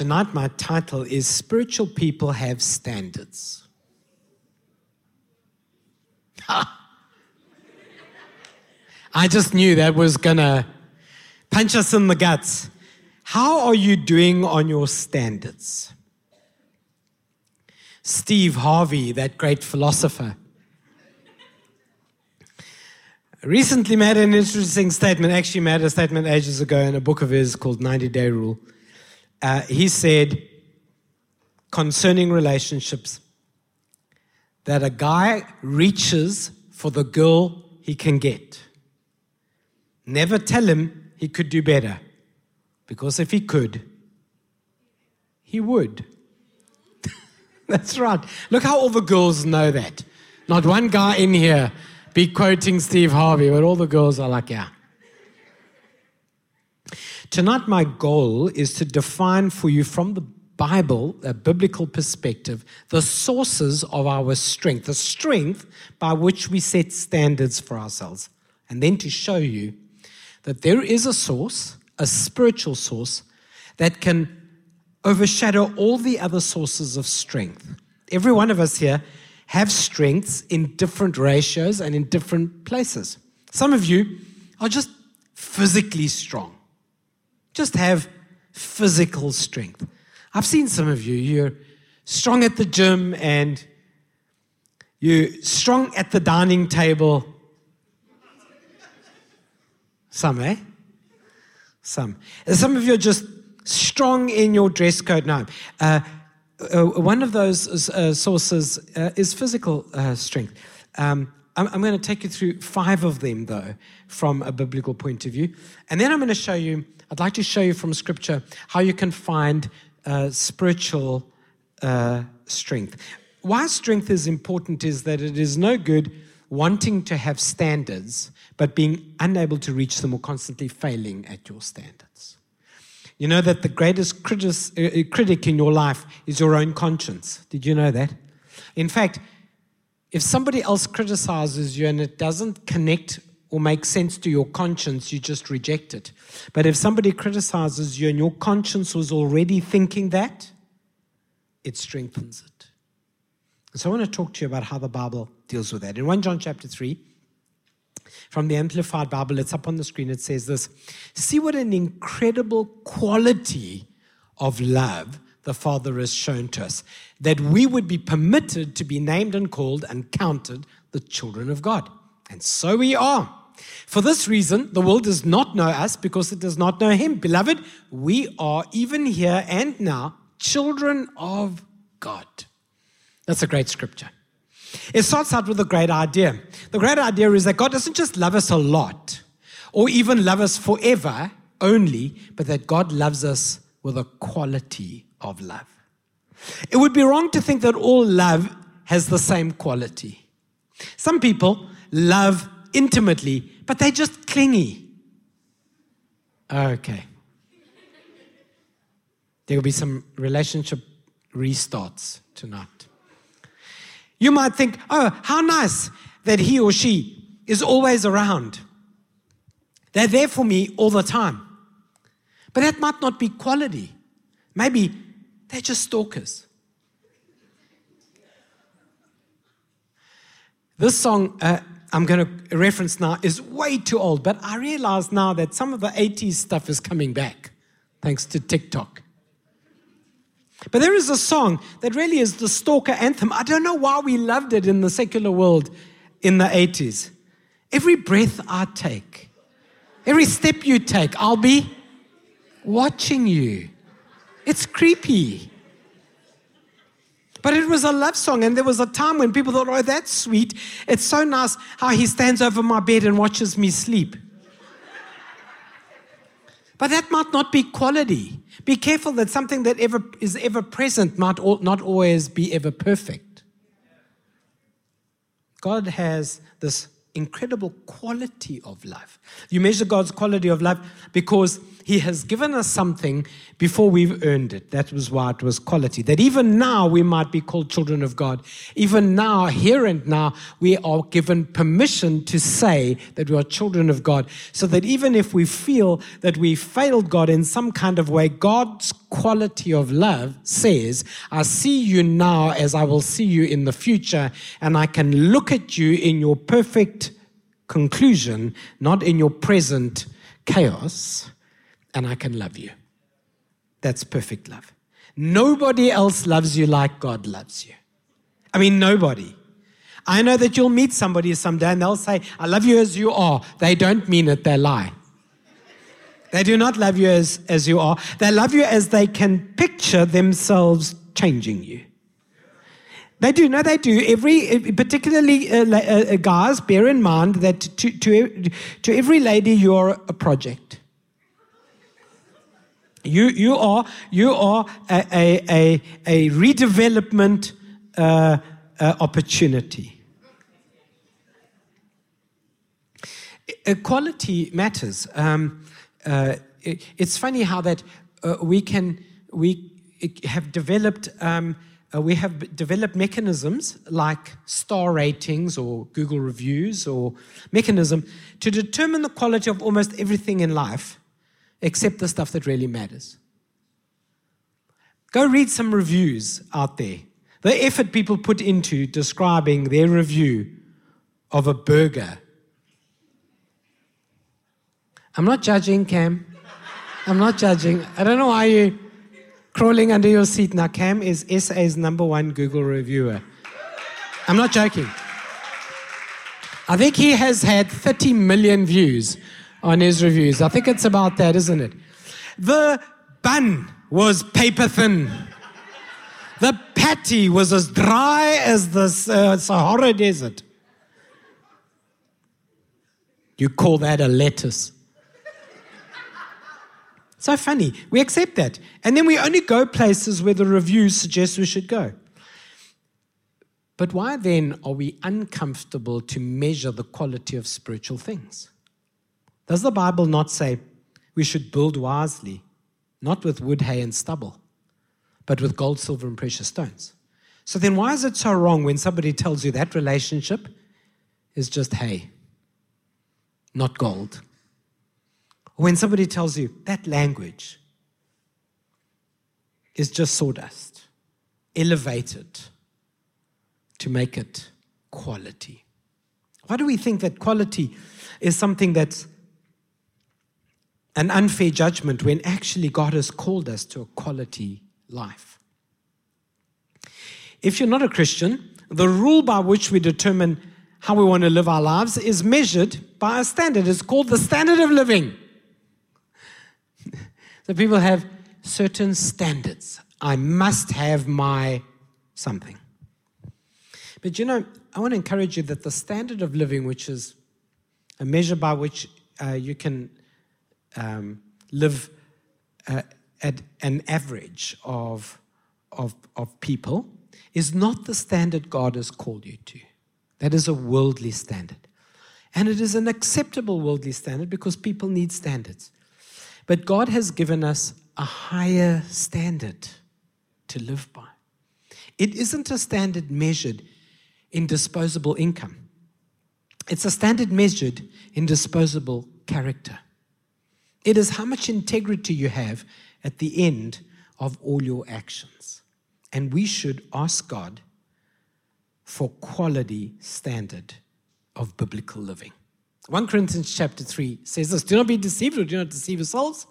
Tonight, my title is Spiritual People Have Standards. I just knew that was to punch us in the guts. How are you doing on your standards? Steve Harvey, that great philosopher, recently made an interesting statement, actually, made a statement ages ago in a book of his called 90 Day Rule. Uh, he said concerning relationships that a guy reaches for the girl he can get. Never tell him he could do better, because if he could, he would. That's right. Look how all the girls know that. Not one guy in here be quoting Steve Harvey, but all the girls are like, yeah. Tonight, my goal is to define for you from the Bible, a biblical perspective, the sources of our strength, the strength by which we set standards for ourselves, and then to show you that there is a source, a spiritual source, that can overshadow all the other sources of strength. Every one of us here have strengths in different ratios and in different places. Some of you are just physically strong, just have physical strength. I've seen some of you, you're strong at the gym and you're strong at the dining table. Some, eh? Some. Some of you are just strong in your dress code. No. Uh, uh, one of those uh, sources uh, is physical uh, strength. Um, I'm, I'm going to take you through five of them, though, from a biblical point of view. And then I'm going to show you, I'd like to show you from Scripture how you can find uh, spiritual strength. Why strength is important is that it is no good wanting to have standards, but being unable to reach them or constantly failing at your standards. You know that the greatest critic, uh, critic in your life is your own conscience. Did you know that? In fact, if somebody else criticizes you and it doesn't connect or make sense to your conscience, you just reject it. But if somebody criticizes you and your conscience was already thinking that, it strengthens it. So I want to talk to you about how the Bible deals with that. In 1 John chapter 3, from the Amplified Bible. It's up on the screen. It says this See what an incredible quality of love the Father has shown to us, that we would be permitted to be named and called and counted the children of God. And so we are. For this reason, the world does not know us because it does not know Him. Beloved, we are even here and now children of God. That's a great scripture. It starts out with a great idea. The great idea is that God doesn't just love us a lot or even love us forever only, but that God loves us with a quality of love. It would be wrong to think that all love has the same quality. Some people love intimately, but they're just clingy. Okay. There will be some relationship restarts tonight. You might think, oh, how nice that he or she is always around. They're there for me all the time. But that might not be quality. Maybe they're just stalkers. This song uh, I'm going to reference now is way too old, but I realize now that some of the 80s stuff is coming back thanks to TikTok. But there is a song that really is the stalker anthem. I don't know why we loved it in the secular world in the 80s. Every breath I take, every step you take, I'll be watching you. It's creepy. But it was a love song, and there was a time when people thought, oh, that's sweet. It's so nice how he stands over my bed and watches me sleep. But that might not be quality. Be careful that something that ever is ever present might not always be ever perfect. God has this incredible quality of love. You measure God's quality of love because He has given us something before we've earned it. That was why it was quality. That even now we might be called children of God. Even now, here and now, we are given permission to say that we are children of God. So that even if we feel that we failed God in some kind of way, God's quality of love says, I see you now as I will see you in the future, and I can look at you in your perfect conclusion, not in your present chaos, and I can love you. That's perfect love. Nobody else loves you like God loves you. I mean, nobody. I know that you'll meet somebody someday and they'll say, I love you as you are. They don't mean it, they lie. They do not love you as, as you are. They love you as they can picture themselves changing you. They do. No, they do. Every, particularly uh, uh, guys, bear in mind that to, to, to every lady, you're a project. You, you are, you are a, a, a, a redevelopment uh, uh, opportunity. Equality matters. Um, uh, it, it's funny how that uh, we can we have developed um, uh, we have developed mechanisms like star ratings or Google reviews or mechanism to determine the quality of almost everything in life except the stuff that really matters. Go read some reviews out there. The effort people put into describing their review of a burger. I'm not judging, Cam. I'm not judging. I don't know why you're crawling under your seat. Now, Cam is SA's number one Google reviewer. I'm not joking. I think he has had 30 million views on his reviews. I think it's about that, isn't it? The bun was paper thin. The patty was as dry as the uh, Sahara Desert. You call that a lettuce? So funny. We accept that. And then we only go places where the reviews suggest we should go. But why then are we uncomfortable to measure the quality of spiritual things? Does the Bible not say we should build wisely, not with wood, hay, and stubble, but with gold, silver, and precious stones? So then, why is it so wrong when somebody tells you that relationship is just hay, not gold? When somebody tells you that language is just sawdust, elevated to make it quality. Why do we think that quality is something that's an unfair judgment when actually God has called us to a quality life. If you're not a Christian, the rule by which we determine how we want to live our lives is measured by a standard. It's called the standard of living. so people have certain standards. I must have my something. But you know, I want to encourage you that the standard of living, which is a measure by which uh, you can um, live uh, at an average of, of, of people is not the standard God has called you to. That is a worldly standard. And it is an acceptable worldly standard because people need standards. But God has given us a higher standard to live by. It isn't a standard measured in disposable income, it's a standard measured in disposable character. It is how much integrity you have at the end of all your actions. And we should ask God for quality standard of biblical living. 1 Corinthians chapter 3 says this Do not be deceived or do not deceive yourselves.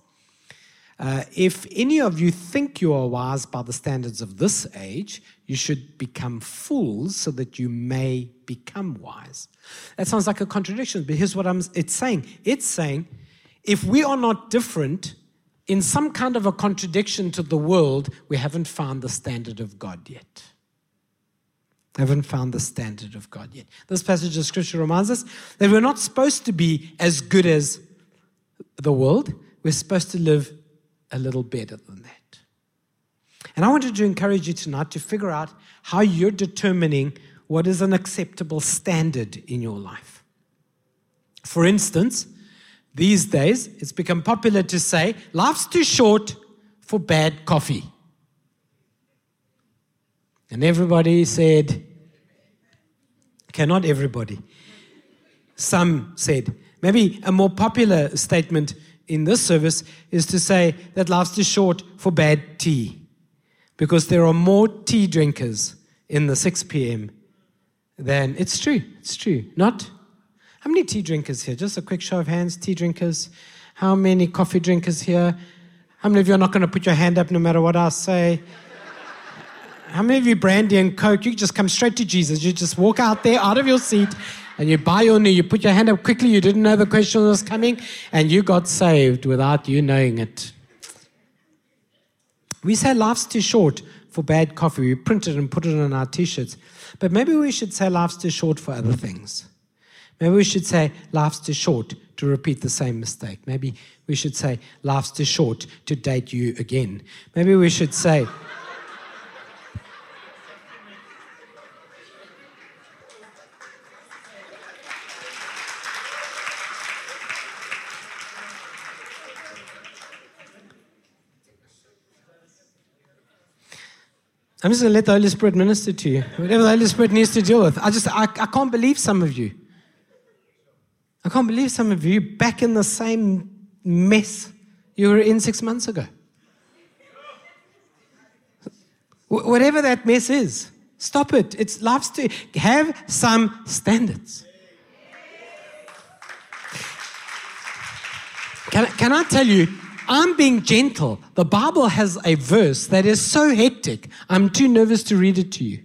Uh, if any of you think you are wise by the standards of this age, you should become fools so that you may become wise. That sounds like a contradiction, but here's what I'm, it's saying. It's saying if we are not different in some kind of a contradiction to the world, we haven't found the standard of God yet. Haven't found the standard of God yet. This passage of scripture reminds us that we're not supposed to be as good as the world. We're supposed to live a little better than that. And I wanted to encourage you tonight to figure out how you're determining what is an acceptable standard in your life. For instance, these days, it's become popular to say, life's too short for bad coffee. And everybody said, okay, not everybody. Some said, maybe a more popular statement in this service is to say that life's too short for bad tea. Because there are more tea drinkers in the 6 p.m. than it's true. It's true. Not? How many tea drinkers here? Just a quick show of hands, tea drinkers. How many coffee drinkers here? How many of you are not going to put your hand up no matter what I say? How many of you brandy and coke? You just come straight to Jesus. You just walk out there out of your seat and you buy your new, you put your hand up quickly, you didn't know the question was coming, and you got saved without you knowing it. We say life's too short for bad coffee. We print it and put it on our t shirts. But maybe we should say life's too short for other things. Maybe we should say life's too short to repeat the same mistake. Maybe we should say life's too short to date you again. Maybe we should say, I'm just going to let the Holy Spirit minister to you. Whatever the Holy Spirit needs to deal with. I just, I, I can't believe some of you. I can't believe some of you back in the same mess you were in six months ago. whatever that mess is, stop it. It's life's to have some standards. Can, can I tell you, I'm being gentle. The Bible has a verse that is so hectic, I'm too nervous to read it to you.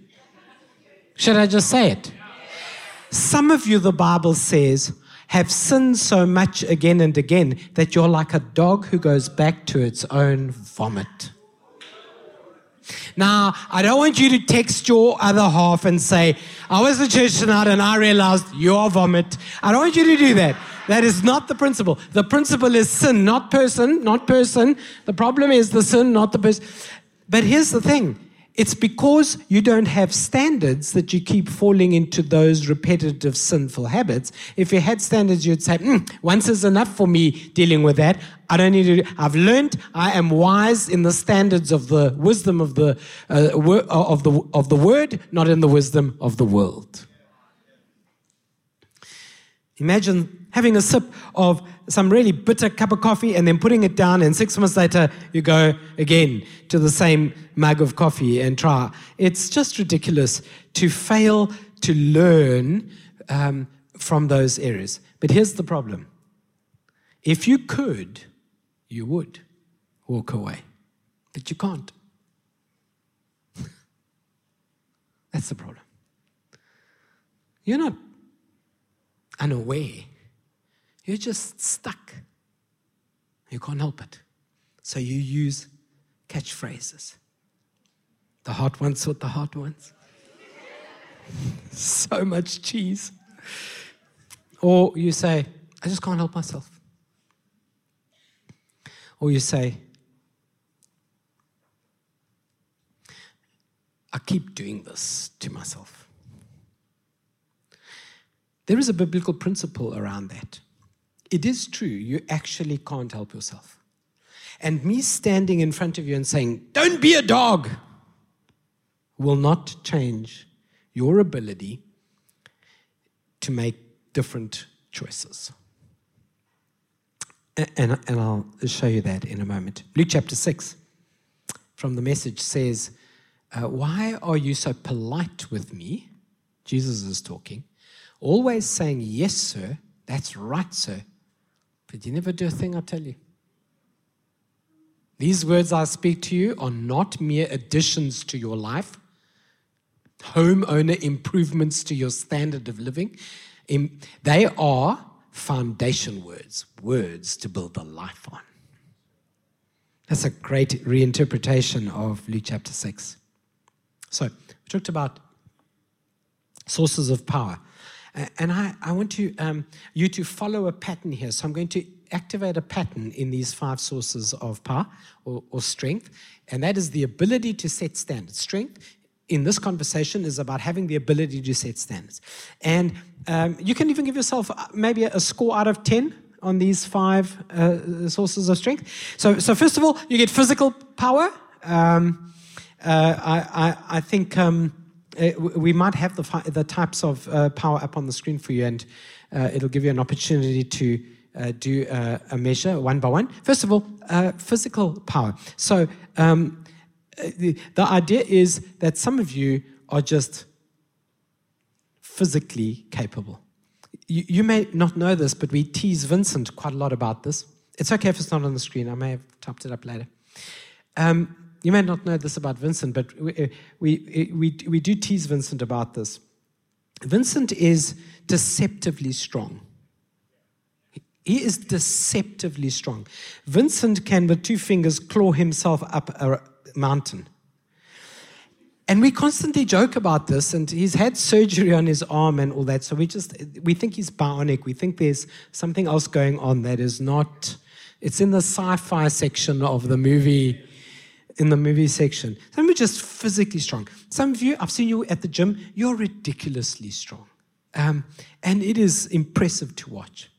Should I just say it? Some of you, the Bible says, have sinned so much again and again that you're like a dog who goes back to its own vomit. Now, I don't want you to text your other half and say, I was at church tonight and I realized you're vomit. I don't want you to do that. That is not the principle. The principle is sin, not person, not person. The problem is the sin, not the person. But here's the thing it's because you don't have standards that you keep falling into those repetitive sinful habits. If you had standards, you'd say, mm, once is enough for me dealing with that. I don't need to. I've learned. I am wise in the standards of the wisdom of the uh, of the of the word, not in the wisdom of the world. Imagine having a sip of some really bitter cup of coffee and then putting it down, and six months later, you go again to the same mug of coffee and try. It's just ridiculous to fail to learn um, from those areas. But here's the problem if you could, you would walk away, but you can't. That's the problem. You're not unaware. You're just stuck. You can't help it. So you use catchphrases. The hot ones what the hot ones. so much cheese. Or you say, I just can't help myself. Or you say, I keep doing this to myself. There is a biblical principle around that. It is true, you actually can't help yourself. And me standing in front of you and saying, Don't be a dog, will not change your ability to make different choices. And, and I'll show you that in a moment. Luke chapter 6 from the message says, uh, Why are you so polite with me? Jesus is talking always saying, Yes, sir, that's right, sir. But you never do a thing I tell you. These words I speak to you are not mere additions to your life, homeowner improvements to your standard of living. They are foundation words, words to build a life on. That's a great reinterpretation of Luke chapter 6. So, we talked about sources of power. And I, I want to, um, you to follow a pattern here. So I'm going to activate a pattern in these five sources of power or, or strength. And that is the ability to set standards. Strength in this conversation is about having the ability to set standards. And um, you can even give yourself uh, maybe a score out of 10 on these five uh, sources of strength. So, so, first of all, you get physical power. Um, uh, I, I, I, think. Um, we might have the, the types of uh, power up on the screen for you, and uh, it'll give you an opportunity to uh, do uh, a measure one by one. First of all, uh, physical power. So um, uh, the, the idea is that some of you are just physically capable. You, you may not know this, but we tease Vincent quite a lot about this. It's okay if it's not on the screen. I may have typed it up later. Um, you may not know this about Vincent, but we, uh, we, uh, we, we do tease Vincent about this. Vincent is deceptively strong. He is deceptively strong. Vincent can, with two fingers, claw himself up a mountain. And we constantly joke about this, and he's had surgery on his arm and all that. So we just we think he's bionic. We think there's something else going on that is not. It's in the sci-fi section of the movie, in the movie section. Some of you just physically strong. Some of you, I've seen you at the gym. You're ridiculously strong, um, and it is impressive to watch.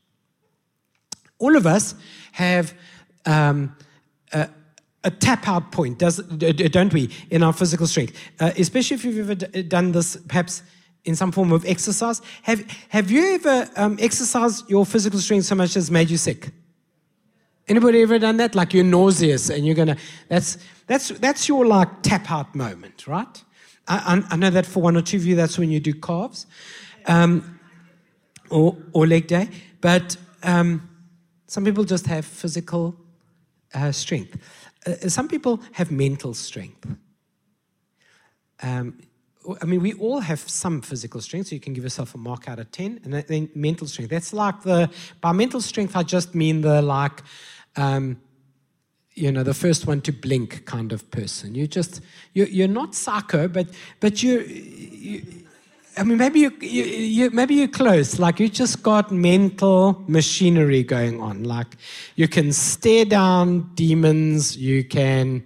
All of us have um, a, a, tap out point, does, don't we, in our physical strength? Uh, especially if you've ever d- done this, perhaps in some form of exercise. Have, have you ever um, exercised your physical strength so much as made you sick? Anybody ever done that? Like you're nauseous and you're gonna. That's that's that's your like tap out moment, right? I, I, know that for one or two of you, that's when you do calves, um, or or leg day. But um, some people just have physical uh, strength. Uh, some people have mental strength. Um, I mean, we all have some physical strength, so you can give yourself a mark out of 10. And then mental strength. That's like the, by mental strength, I just mean the like, um, you know, the first one to blink kind of person. You just, you're, you're not psycho, but, but you, you I mean, maybe you, you, you, maybe you're close. Like you just got mental machinery going on. Like you can stare down demons. You can,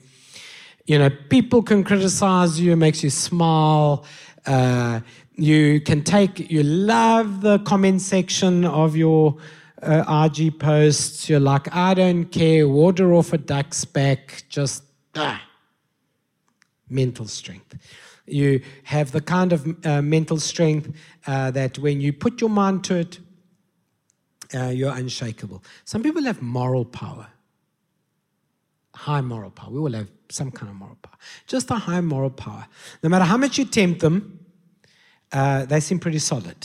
you know, people can criticize you. It makes you smile. Uh, you can take. You love the comment section of your uh, RG posts. You're like, I don't care. Water off a duck's back. Just ah. mental strength. You have the kind of uh, mental strength uh, that when you put your mind to it, uh, you're unshakable. Some people have moral power, high moral power. We all have some kind of moral power, just a high moral power. No matter how much you tempt them, uh, they seem pretty solid.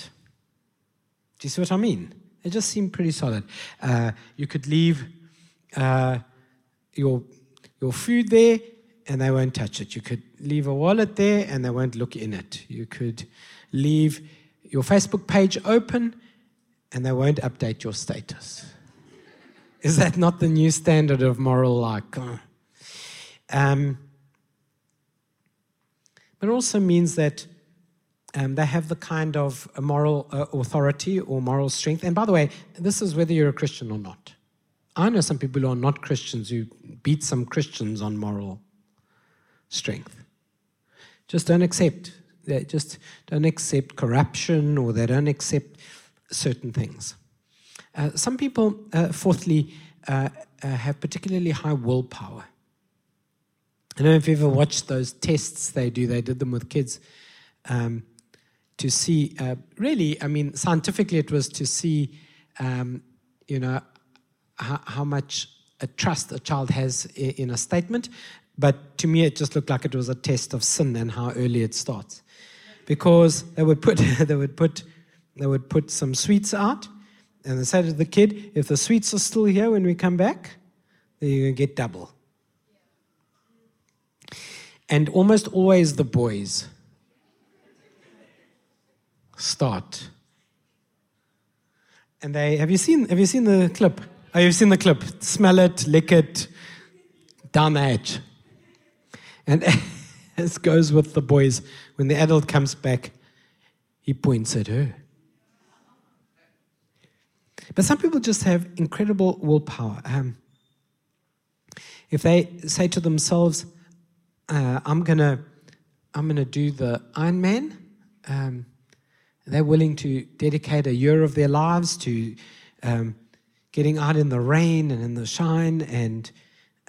Do you see what I mean? They just seem pretty solid. Uh, you could leave uh, your your food there and they won't touch it. You could leave a wallet there and they won't look in it. You could leave your Facebook page open and they won't update your status. Is that not the new standard of moral like? Um, but it also means that um, they have the kind of moral uh, authority or moral strength. And by the way, this is whether you're a Christian or not. I know some people who are not Christians who beat some Christians on moral strength. Just don't accept. They just don't accept corruption or they don't accept certain things. Uh, some people, uh, fourthly, uh, uh have particularly high willpower. I don't know if you ever watched those tests they do, they did them with kids um, to see, uh, really, I mean, scientifically, it was to see, um, you know, how, how much a trust a child has in a statement but to me, it just looked like it was a test of sin and how early it starts. Because they would put, they would put, they would put some sweets out, and they said to the kid, if the sweets are still here when we come back, then you're going to get double. And almost always the boys start. And they have you seen have you seen the clip? Oh, you've seen the clip. Smell it, lick it, down the edge. And as goes with the boys, when the adult comes back, he points at her. But some people just have incredible willpower. Um, if they say to themselves, uh, "I'm gonna, I'm gonna do the Ironman," um, they're willing to dedicate a year of their lives to um, getting out in the rain and in the shine and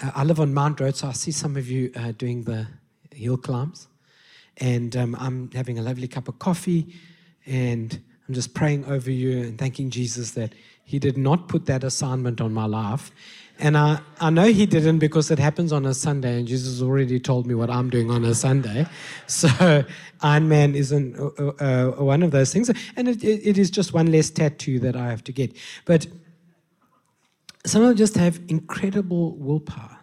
uh, I live on Mount Road, so I see some of you uh, doing the hill climbs. And um, I'm having a lovely cup of coffee, and I'm just praying over you and thanking Jesus that He did not put that assignment on my life. And I, I know he didn't because it happens on a Sunday, and Jesus already told me what I'm doing on a Sunday. So Ironman isn't uh, uh, uh, one of those things. And it, it is just one less tattoo that I have to get. But some of them just have incredible willpower.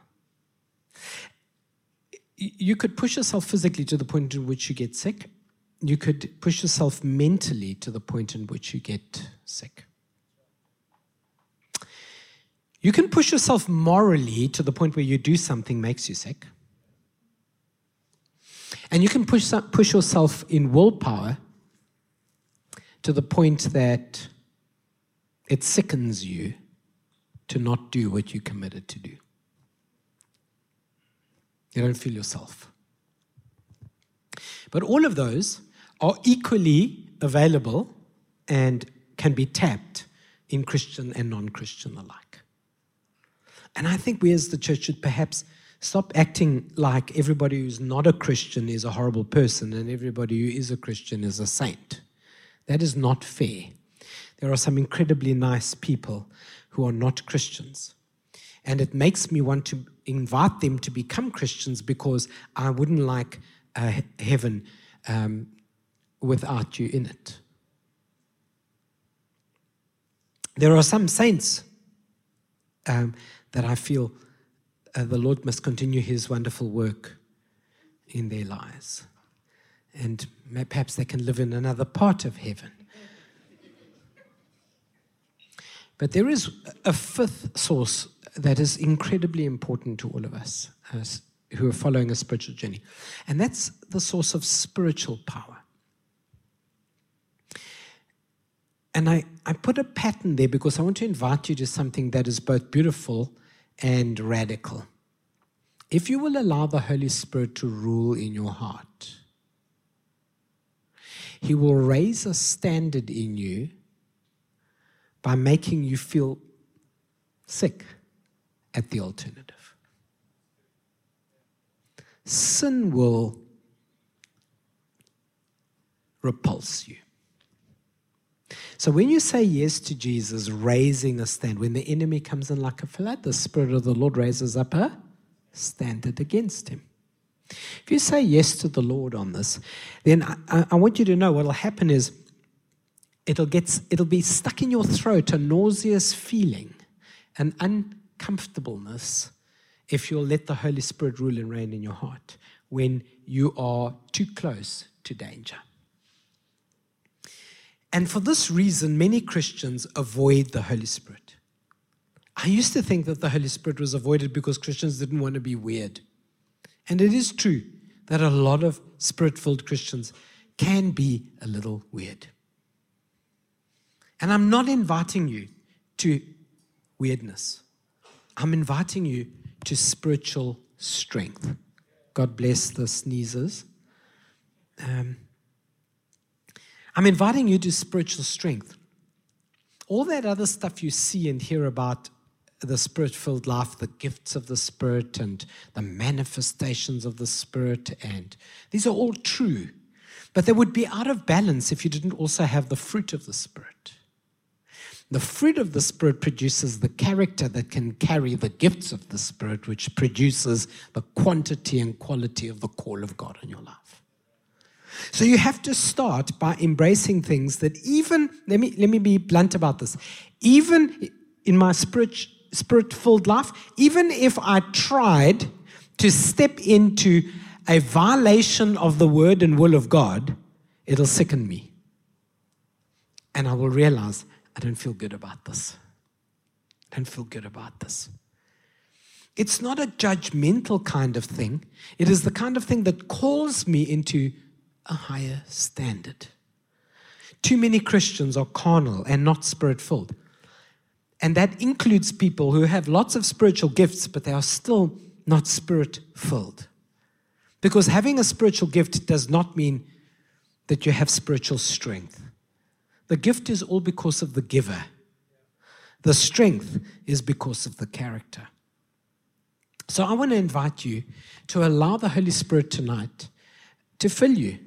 You could push yourself physically to the point in which you get sick. You could push yourself mentally to the point in which you get sick. You can push yourself morally to the point where you do something makes you sick. And you can push, push yourself in willpower to the point that it sickens you to not do what you committed to do. You don't feel yourself. But all of those are equally available and can be tapped in Christian and non Christian alike. And I think we as the church should perhaps stop acting like everybody who's not a Christian is a horrible person and everybody who is a Christian is a saint. That is not fair. There are some incredibly nice people who are not Christians. And it makes me want to invite them to become Christians because I wouldn't like uh, heaven um, without you in it. There are some saints um, that I feel uh, the Lord must continue his wonderful work in their lives. And perhaps they can live in another part of heaven. But there is a fifth source that is incredibly important to all of us as, who are following a spiritual journey, and that's the source of spiritual power. And I, I put a pattern there because I want to invite you to something that is both beautiful and radical. If you will allow the Holy Spirit to rule in your heart, He will raise a standard in you by making you feel sick at the alternative. Sin will repulse you. So when you say yes to Jesus raising a stand, when the enemy comes in like a flood, the Spirit of the Lord raises up a standard against him. If you say yes to the Lord on this, then I, I want you to know what will happen is it'll get it'll be stuck in your throat a nauseous feeling, an uncomfortableness if you'll let the Holy Spirit rule and reign in your heart when you are too close to danger. And for this reason, many Christians avoid the Holy Spirit. I used to think that the Holy Spirit was avoided because Christians didn't want to be weird. And it is true that a lot of spirit filled Christians can be a little weird. And I'm not inviting you to weirdness, I'm inviting you to spiritual strength. God bless the sneezers. Um, I'm inviting you to spiritual strength. All that other stuff you see and hear about the spirit filled life, the gifts of the Spirit, and the manifestations of the Spirit, and these are all true. But they would be out of balance if you didn't also have the fruit of the Spirit. The fruit of the Spirit produces the character that can carry the gifts of the Spirit, which produces the quantity and quality of the call of God in your life. So you have to start by embracing things that even, let me, let me be blunt about this, even in my spirit, spirit-filled life, even if I tried to step into a violation of the word and will of God, it'll sicken me. And I will realize I don't feel good about this. I don't feel good about this. It's not a judgmental kind of thing. It is the kind of thing that calls me into a higher standard. Too many Christians are carnal and not spirit filled. And that includes people who have lots of spiritual gifts, but they are still not spirit filled. Because having a spiritual gift does not mean that you have spiritual strength. The gift is all because of the giver, the strength is because of the character. So I want to invite you to allow the Holy Spirit tonight to fill you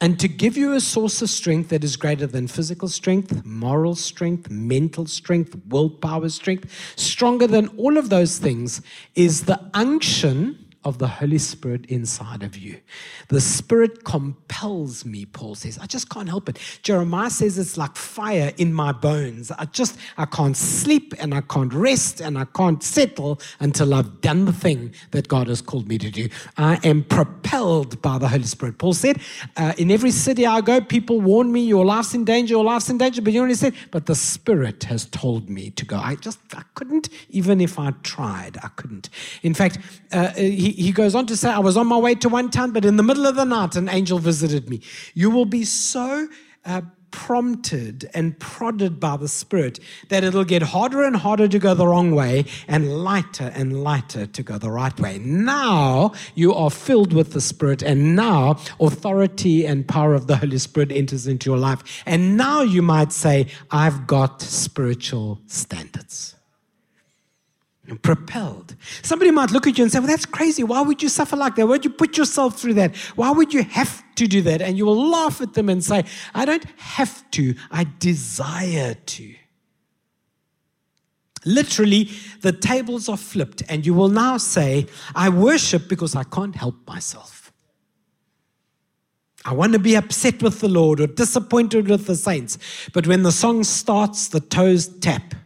and to give you a source of strength that is greater than physical strength, moral strength, mental strength, willpower strength, stronger than all of those things, is the unction of the Holy Spirit inside of you. The Spirit compels me, Paul says. I just can't help it. Jeremiah says it's like fire in my bones. I just, I can't sleep and I can't rest and I can't settle until I've done the thing that God has called me to do. I am propelled by the Holy Spirit. Paul said, uh, in every city I go, people warn me, your life's in danger, your life's in danger. But you know what he said? But the Spirit has told me to go. I just, I couldn't, even if I tried, I couldn't. In fact, uh, he, he goes on to say, I was on my way to one town, but in the middle of the night, an angel visited me. You will be so uh, prompted and prodded by the Spirit that it'll get harder and harder to go the wrong way and lighter and lighter to go the right way. Now you are filled with the Spirit, and now authority and power of the Holy Spirit enters into your life. And now you might say, I've got spiritual standards propelled. Somebody might look at you and say, Well, that's crazy. Why would you suffer like that? Why would you put yourself through that? Why would you have to do that? And you will laugh at them and say, I don't have to, I desire to. Literally, the tables are flipped, and you will now say, I worship because I can't help myself. I want to be upset with the Lord or disappointed with the saints. But when the song starts, the toes tap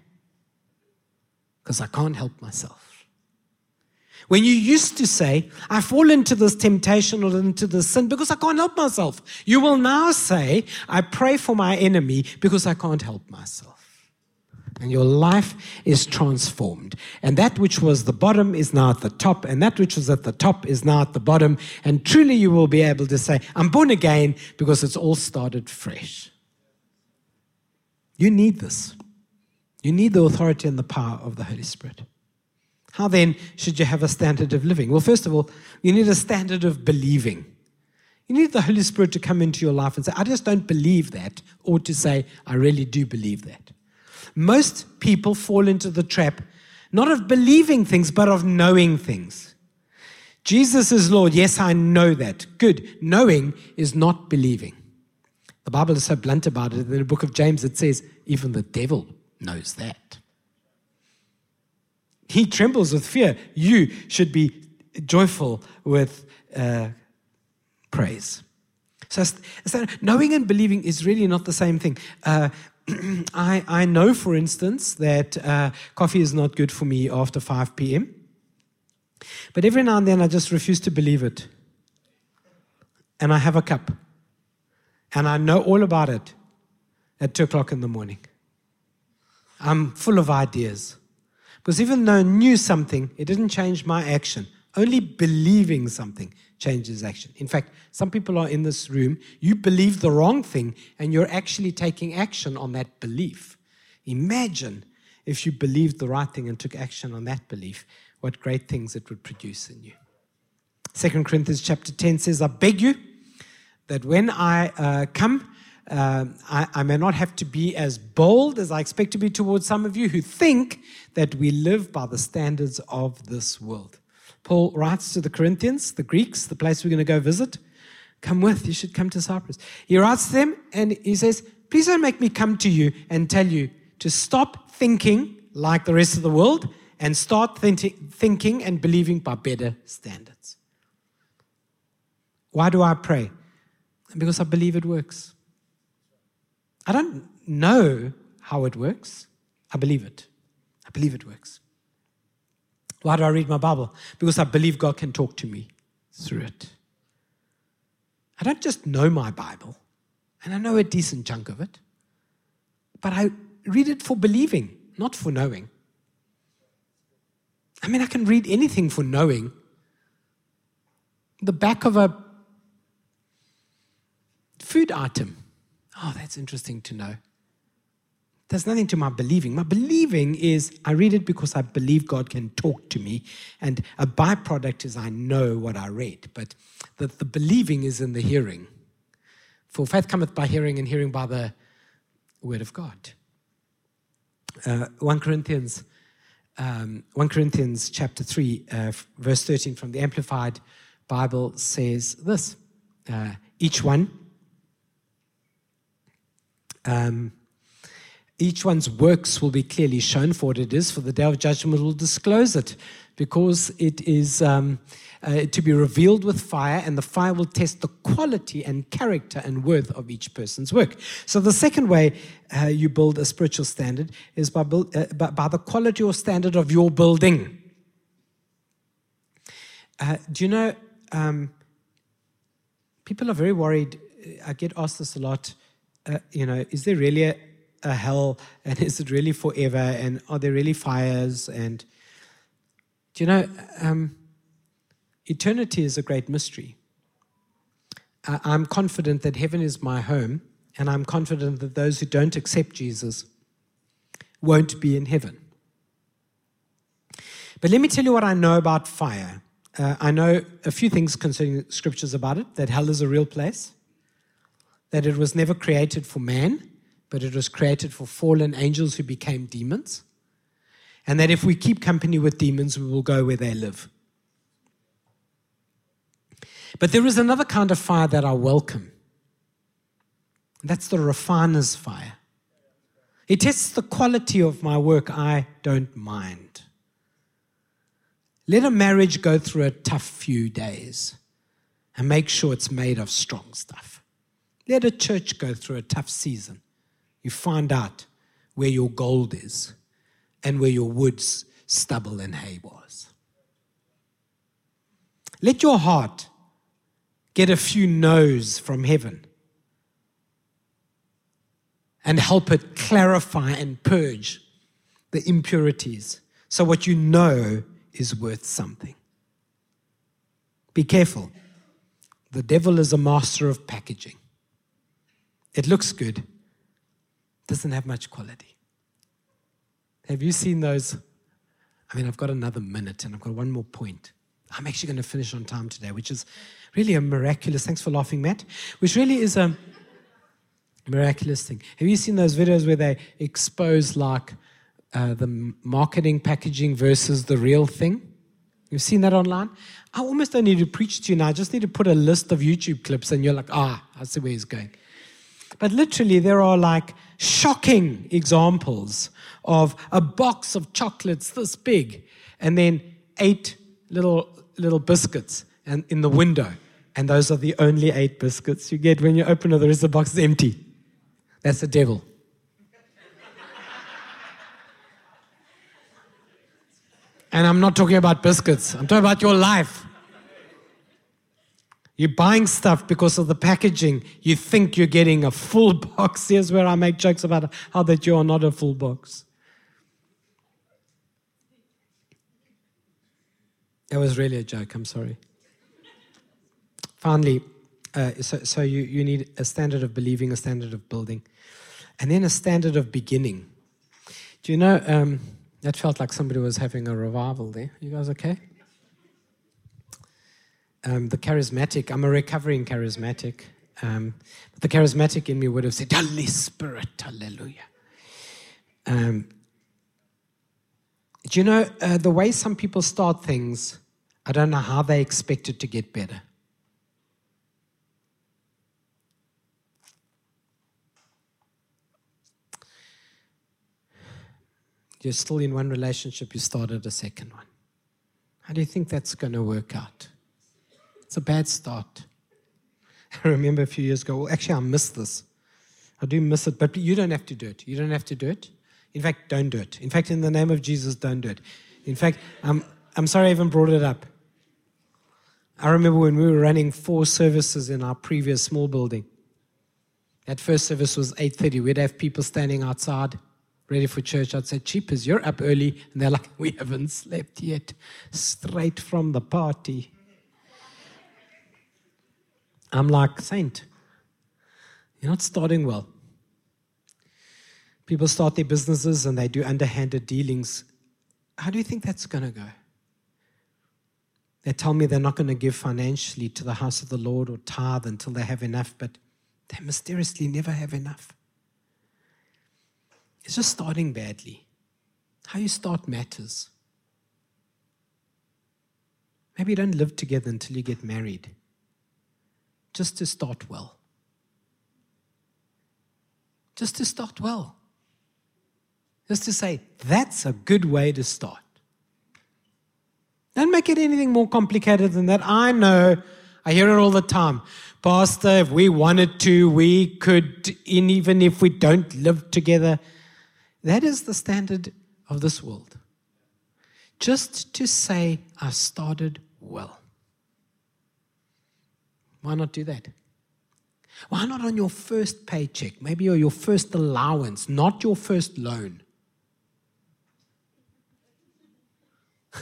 because I can't help myself. When you used to say, I fall into this temptation or into this sin because I can't help myself, you will now say, I pray for my enemy because I can't help myself. And your life is transformed. And that which was the bottom is now at the top, and that which was at the top is now at the bottom. And truly, you will be able to say, I'm born again because it's all started fresh. You need this. You need the authority and the power of the Holy Spirit. How then should you have a standard of living? Well, first of all, you need a standard of believing. You need the Holy Spirit to come into your life and say, I just don't believe that, or to say, I really do believe that. Most people fall into the trap not of believing things, but of knowing things. Jesus is Lord. Yes, I know that. Good. Knowing is not believing. The Bible is so blunt about it. In the book of James, it says, even the devil knows that. He trembles with fear. You should be joyful with uh, praise. So, so, knowing and believing is really not the same thing. Uh, I, I know, for instance, that uh, coffee is not good for me after 5 p.m. But every now and then I just refuse to believe it. And I have a cup. And I know all about it at 2 o'clock in the morning. I'm full of ideas. Because even though I knew something, it didn't change my action. Only believing something changes action. In fact, some people are in this room, you believe the wrong thing, and you're actually taking action on that belief. Imagine if you believed the right thing and took action on that belief, what great things it would produce in you. Second Corinthians chapter 10 says, I beg you that when I uh, come, uh, I, I, may not have to be as bold as I expect to be towards some of you who think that we live by the standards of this world. Paul writes to the Corinthians, the Greeks, the place we're going to go visit. Come with, you should come to Cyprus. He writes to them and he says, Please don't make me come to you and tell you to stop thinking like the rest of the world and start thinking and believing by better standards. Why do I pray? Because I believe it works. I don't know how it works. I believe it. I believe it works. Why do I read my Bible? Because I believe God can talk to me through it. I don't just know my Bible, and I know a decent chunk of it, but I read it for believing, not for knowing. I mean, I can read anything for knowing. The back of a food item Oh, that's interesting to know. There's nothing to my believing. My believing is I read it because I believe God can talk to me. And a byproduct is I know what I read. But the, the believing is in the hearing. For faith cometh by hearing, and hearing by the word of God. Uh, 1 Corinthians, um, 1 Corinthians chapter 3, uh, verse 13 from the Amplified Bible says this uh, Each one Um, each one's works will be clearly shown for what it is, for the day of judgment will disclose it, because it is um, uh, to be revealed with fire, and the fire will test the quality and character and worth of each person's work. So, the second way uh, you build a spiritual standard is by, build, uh, by, by, the quality or standard of your building. Uh, do you know, um, people are very worried. I get asked this a lot. Uh, you know, is there really a, a hell and is it really forever? And are there really fires? And do you know um, eternity is a great mystery. I'm confident that heaven is my home and i'm confident that those who don't accept jesus won't be in heaven. But let me tell you what i know about fire. Uh, i know a few things concerning scriptures about it that hell is a real place that it was never created for man but it was created for fallen angels who became demons. And that if we keep company with demons, we will go where they live. But there is another kind of fire that I welcome. That's the refiner's fire. It tests the quality of my work. I don't mind. Let a marriage go through a tough few days and make sure it's made of strong stuff. Let a church go through a tough season you find out where your gold is and where your woods, stubble, and hay was. Let your heart get a few no's from heaven and help it clarify and purge the impurities so what you know is worth something. Be careful. The devil is a master of packaging. It looks good, doesn't have much quality. Have you seen those? I mean, I've got another minute and I've got one more point. I'm actually going to finish on time today, which is really a miraculous. Thanks for laughing, Matt. Which really is a miraculous thing. Have you seen those videos where they expose like uh, the marketing packaging versus the real thing? You've seen that online? I almost don't need to preach to you now. I just need to put a list of YouTube clips and you're like, ah, I see where he's going. But literally, there are like shocking examples of a box of chocolates this big and then eight little, little biscuits and in the window. And those are the only eight biscuits you get when you open it, the rest of the box is empty. That's the devil. and I'm not talking about biscuits, I'm talking about your life. You're buying stuff because of the packaging. You think you're getting a full box. Here's where I make jokes about how that you are not a full box. That was really a joke. I'm sorry. Finally, uh, so, so you, you need a standard of believing, a standard of building, and then a standard of beginning. Do you know, um, that felt like somebody was having a revival there. You guys okay? Um, the charismatic, I'm a recovering charismatic. Um, but the charismatic in me would have said, Holy Spirit, hallelujah. Um, do you know uh, the way some people start things? I don't know how they expect it to get better. You're still in one relationship, you started a second one. How do you think that's going to work out? It's a bad start. I remember a few years ago, well, actually, I missed this. I do miss it, but you don't have to do it. You don't have to do it. In fact, don't do it. In fact, in the name of Jesus, don't do it. In fact, I'm, I'm sorry I even brought it up. I remember when we were running four services in our previous small building. That first service was 8.30. We'd have people standing outside ready for church. I'd say, Cheapers, you're up early. And they're like, we haven't slept yet. Straight from the party. I'm like, Saint, you're not starting well. People start their businesses and they do underhanded dealings. How do you think that's going to go? They tell me they're not going to give financially to the house of the Lord or tithe until they have enough, but they mysteriously never have enough. It's just starting badly. How you start matters. Maybe you don't live together until you get married just to start well. just to start well. Just to say, that's a good way to start. Don't make it anything more complicated than that. I know, I hear it all the time. Pastor, if we wanted to, we could, and even if we don't live together. That is the standard of this world. Just to say, I started well. Why not do that? Why not on your first paycheck, maybe or your first allowance, not your first loan?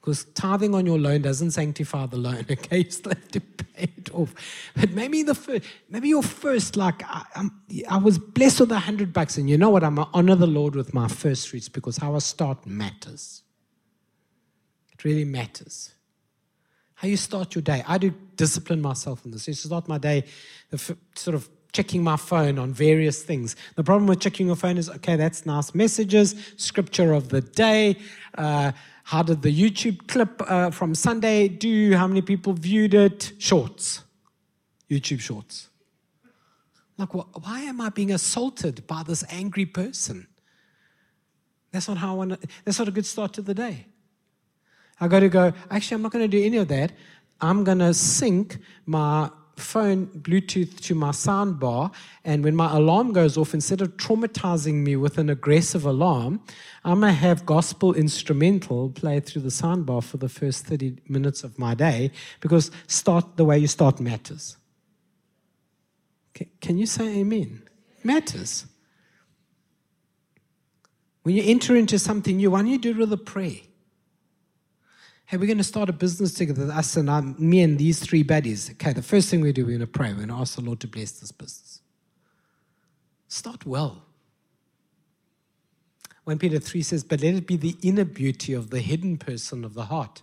Because tithing on your loan doesn't sanctify the loan, okay? You still have to pay it off. But maybe the first, maybe your first, like, I, I was blessed with a hundred bucks, and you know what? I'm to honor the Lord with my first fruits because how I start matters. It really matters. How you start your day. I do discipline myself in this. I start my day sort of checking my phone on various things. The problem with checking your phone is okay, that's nice messages, scripture of the day. Uh, how did the YouTube clip uh, from Sunday do? How many people viewed it? Shorts, YouTube shorts. Like, why am I being assaulted by this angry person? That's not how I want. That's not a good start to the day. I got to go. Actually, I'm not going to do any of that. I'm going to sync my phone Bluetooth to my soundbar, and when my alarm goes off, instead of traumatizing me with an aggressive alarm, I'm going to have gospel instrumental play through the soundbar for the first 30 minutes of my day because start the way you start matters. Can you say amen? Matters. When you enter into something new, why don't you do it with a prayer? Hey, we're going to start a business together, us and I, me and these three buddies. Okay, the first thing we do, we're going to pray. We're going to ask the Lord to bless this business. Start well. 1 Peter 3 says, But let it be the inner beauty of the hidden person of the heart,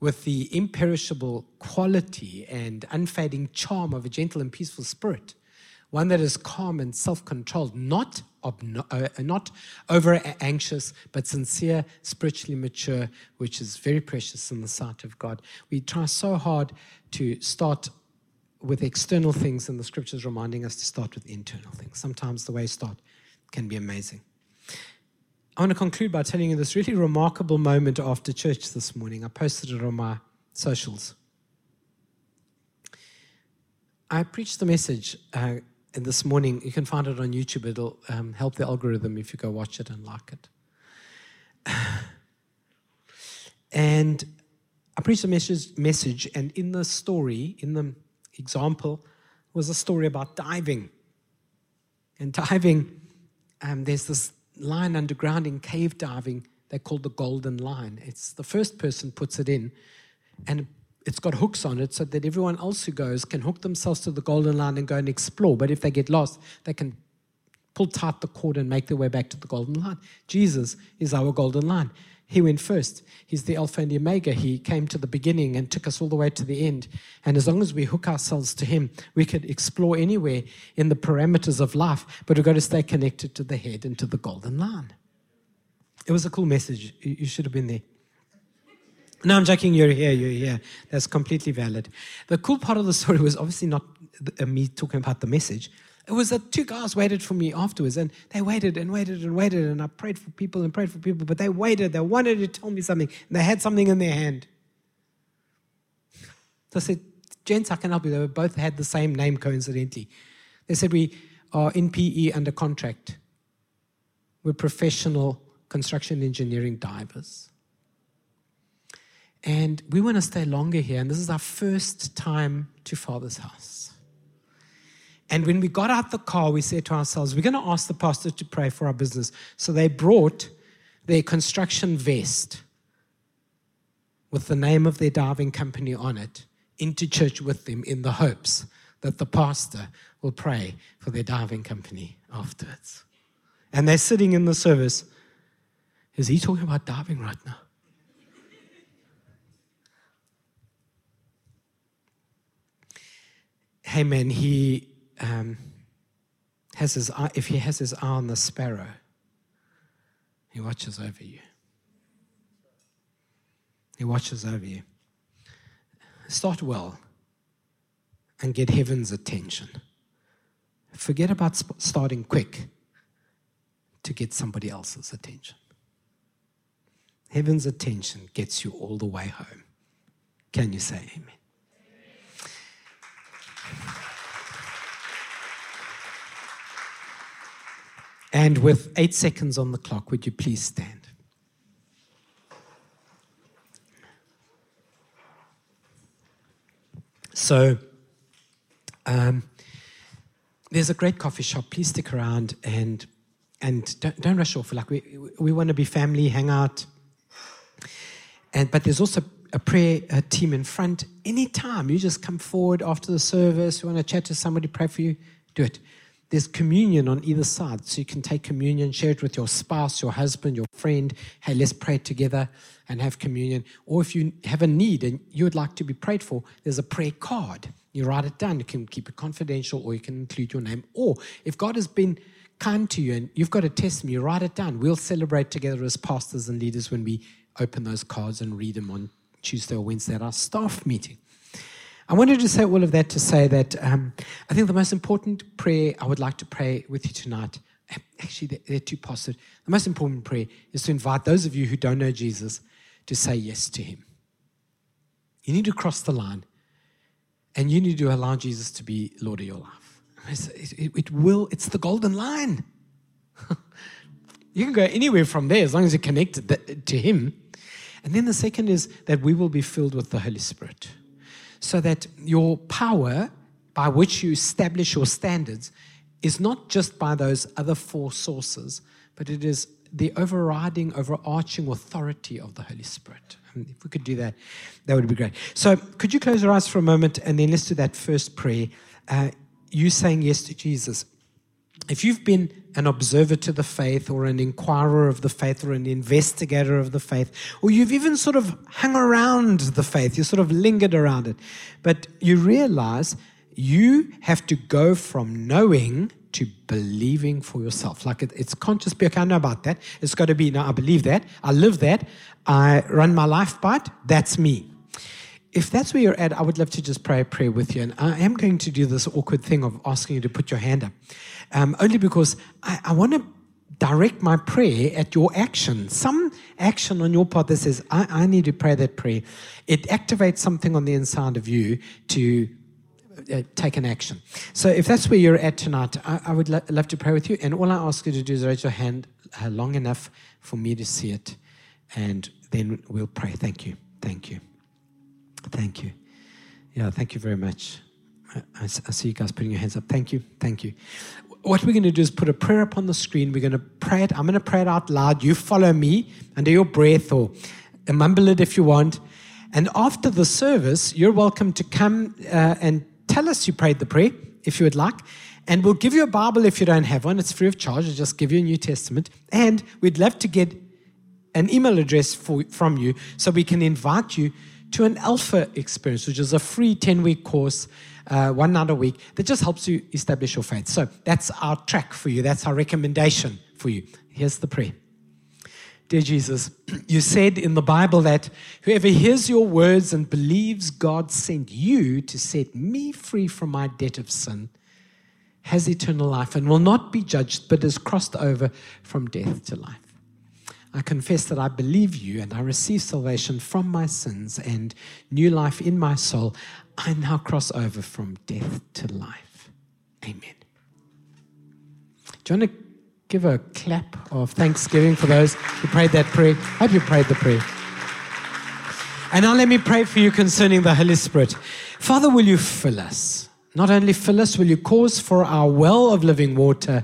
with the imperishable quality and unfading charm of a gentle and peaceful spirit, one that is calm and self controlled, not uh, not over anxious, but sincere, spiritually mature, which is very precious in the sight of God. We try so hard to start with external things, and the scriptures reminding us to start with internal things. Sometimes the way you start can be amazing. I want to conclude by telling you this really remarkable moment after church this morning. I posted it on my socials. I preached the message uh, this morning, you can find it on YouTube. It'll um, help the algorithm if you go watch it and like it. and I preached a message, message, and in the story, in the example, was a story about diving. And diving, um, there's this line underground in cave diving they call the golden line. It's the first person puts it in, and it's got hooks on it so that everyone else who goes can hook themselves to the golden line and go and explore. But if they get lost, they can pull tight the cord and make their way back to the golden line. Jesus is our golden line. He went first. He's the Alpha and the Omega. He came to the beginning and took us all the way to the end. And as long as we hook ourselves to Him, we could explore anywhere in the parameters of life, but we've got to stay connected to the head and to the golden line. It was a cool message. You should have been there. No, I'm joking. You're here. You're here. That's completely valid. The cool part of the story was obviously not uh, me talking about the message. It was that two guys waited for me afterwards, and they waited and waited and waited, and I prayed for people and prayed for people, but they waited. They wanted to tell me something, and they had something in their hand. So I said, Gents, I can help you. They both had the same name coincidentally. They said, We are in PE under contract. We're professional construction engineering divers. And we want to stay longer here. And this is our first time to Father's house. And when we got out the car, we said to ourselves, we're going to ask the pastor to pray for our business. So they brought their construction vest with the name of their diving company on it into church with them in the hopes that the pastor will pray for their diving company afterwards. And they're sitting in the service. Is he talking about diving right now? Hey man, he um, has his eye, if he has his eye on the sparrow, he watches over you. He watches over you. Start well and get heaven's attention. Forget about sp- starting quick to get somebody else's attention. Heaven's attention gets you all the way home. Can you say amen? And with eight seconds on the clock, would you please stand? So, um, there's a great coffee shop. Please stick around and and don't, don't rush off. Like we we want to be family, hang out. And but there's also a prayer team in front. Anytime you just come forward after the service, you want to chat to somebody, pray for you, do it. There's communion on either side. So you can take communion, share it with your spouse, your husband, your friend. Hey, let's pray together and have communion. Or if you have a need and you would like to be prayed for, there's a prayer card. You write it down. You can keep it confidential or you can include your name. Or if God has been kind to you and you've got a testimony, write it down. We'll celebrate together as pastors and leaders when we open those cards and read them on Tuesday or Wednesday at our staff meeting. I wanted to say all of that to say that um, I think the most important prayer I would like to pray with you tonight, actually, they're two parts. The most important prayer is to invite those of you who don't know Jesus to say yes to him. You need to cross the line and you need to allow Jesus to be Lord of your life. It, it, it will, it's the golden line. you can go anywhere from there as long as you're connected to him. And then the second is that we will be filled with the Holy Spirit so that your power by which you establish your standards is not just by those other four sources, but it is the overriding, overarching authority of the Holy Spirit. And if we could do that, that would be great. So, could you close your eyes for a moment and then let's do that first prayer? Uh, you saying yes to Jesus. If you've been an observer to the faith or an inquirer of the faith or an investigator of the faith, or you've even sort of hung around the faith, you sort of lingered around it, but you realize you have to go from knowing to believing for yourself. Like it, it's conscious, okay, I know about that. It's got to be, now I believe that. I live that. I run my life by it. That's me. If that's where you're at, I would love to just pray a prayer with you. And I am going to do this awkward thing of asking you to put your hand up um, only because I, I want to direct my prayer at your action. Some action on your part that says, I, I, need to pray that prayer. It activates something on the inside of you to uh, take an action. So if that's where you're at tonight, I, I would lo- love to pray with you. And all I ask you to do is raise your hand uh, long enough for me to see it. And then we'll pray. Thank you. Thank you. Thank you. Yeah, thank you very much. I, I, see you guys putting your hands up. Thank you. Thank you what we're going to do is put a prayer up on the screen. We're going to pray it. I'm going to pray it out loud. You follow me under your breath or mumble it if you want. And after the service, you're welcome to come uh, and tell us you prayed the prayer if you would like. And we'll give you a Bible if you don't have one. It's free of charge. We'll just give you a New Testament. And we'd love to get an email address for, from you so we can invite you to an Alpha experience, which is a free 10 week course uh, one night a week that just helps you establish your faith. So that's our track for you. That's our recommendation for you. Here's the prayer. Dear Jesus, you said in the Bible that whoever hears your words and believes God sent you to set me free from my debt of sin has eternal life and will not be judged, but is crossed over from death to life. I confess that I believe you and I receive salvation from my sins and new life in my soul. I now cross over from death to life. Amen. Do you want to give a clap of thanksgiving for those who prayed that prayer? I hope you prayed the prayer. And now let me pray for you concerning the Holy Spirit. Father, will you fill us? Not only fill us, will you cause for our well of living water,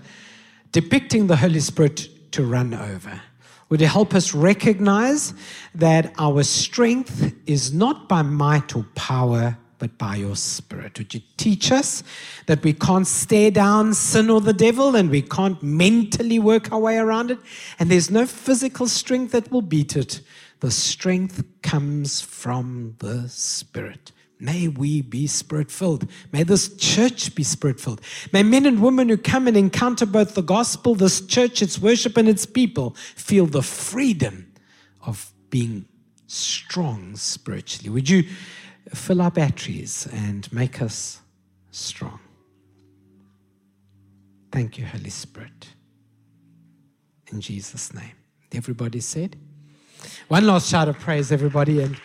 depicting the Holy Spirit, to run over? Would you help us recognize that our strength is not by might or power, but by your Spirit. Would you teach us that we can't stare down sin or the devil and we can't mentally work our way around it? And there's no physical strength that will beat it. The strength comes from the Spirit. May we be spirit filled. May this church be spirit filled. May men and women who come and encounter both the gospel, this church, its worship, and its people feel the freedom of being strong spiritually. Would you fill our batteries and make us strong. Thank you, Holy Spirit. In Jesus' name. Everybody said? One last shout of praise, everybody. And